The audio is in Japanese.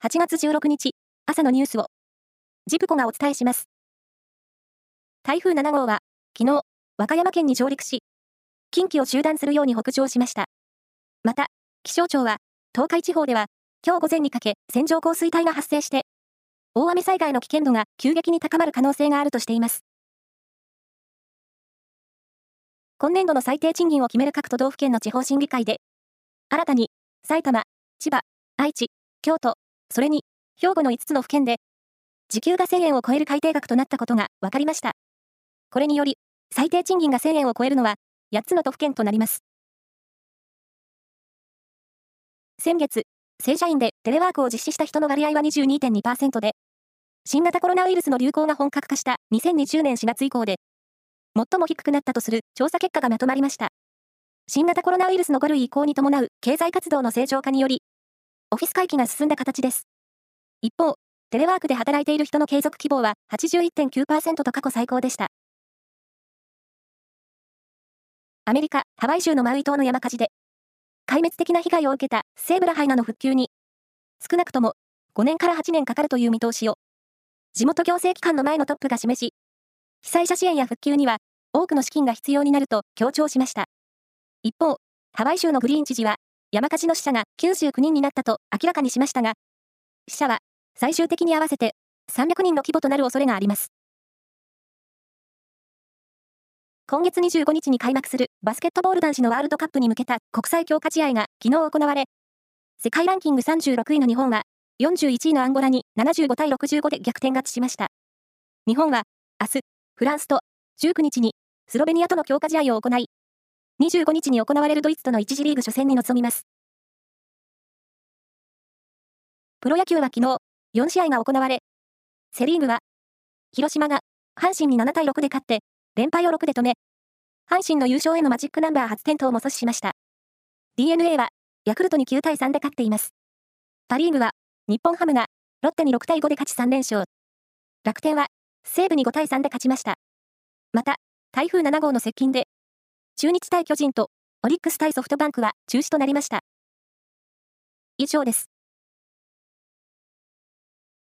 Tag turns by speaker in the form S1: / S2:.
S1: 8月16日、朝のニュースを、ジプコがお伝えします。台風7号は、昨日、和歌山県に上陸し、近畿を縦断するように北上しました。また、気象庁は、東海地方では、今日午前にかけ、線状降水帯が発生して、大雨災害の危険度が急激に高まる可能性があるとしています。今年度の最低賃金を決める各都道府県の地方審議会で、新たに、埼玉、千葉、愛知、京都、それに、兵庫の5つの府県で、時給が1000円を超える改定額となったことが分かりました。これにより、最低賃金が1000円を超えるのは、8つの都府県となります。先月、正社員でテレワークを実施した人の割合は22.2%で、新型コロナウイルスの流行が本格化した2020年4月以降で、最も低くなったとする調査結果がまとまりました。新型コロナウイルスの5類移行に伴う経済活動の正常化により、オフィス回帰が進んだ形です。一方、テレワークで働いている人の継続希望は81.9%と過去最高でした。アメリカ・ハワイ州のマウイ島の山火事で、壊滅的な被害を受けたセーブラハイナの復旧に、少なくとも5年から8年かかるという見通しを、地元行政機関の前のトップが示し、被災者支援や復旧には多くの資金が必要になると強調しました。一方、ハワイ州のグリーン知事は、山火事の死者が99人になったと明らかにしましたが、死者は最終的に合わせて300人の規模となる恐れがあります。今月25日に開幕するバスケットボール男子のワールドカップに向けた国際強化試合が昨日行われ、世界ランキング36位の日本は41位のアンゴラに75対65で逆転勝ちしました。日本は明日、フランスと19日にスロベニアとの強化試合を行い、25日に行われるドイツとの1次リーグ初戦に臨みます。プロ野球は昨日、4試合が行われ、セリーグは、広島が阪神に7対6で勝って、連敗を6で止め、阪神の優勝へのマジックナンバー初点灯も阻止しました。DNA は、ヤクルトに9対3で勝っています。パリーグは、日本ハムが、ロッテに6対5で勝ち3連勝。楽天は、西武に5対3で勝ちました。また、台風7号の接近で、中日対巨人とオリックス対ソフトバンクは中止となりました。以上です。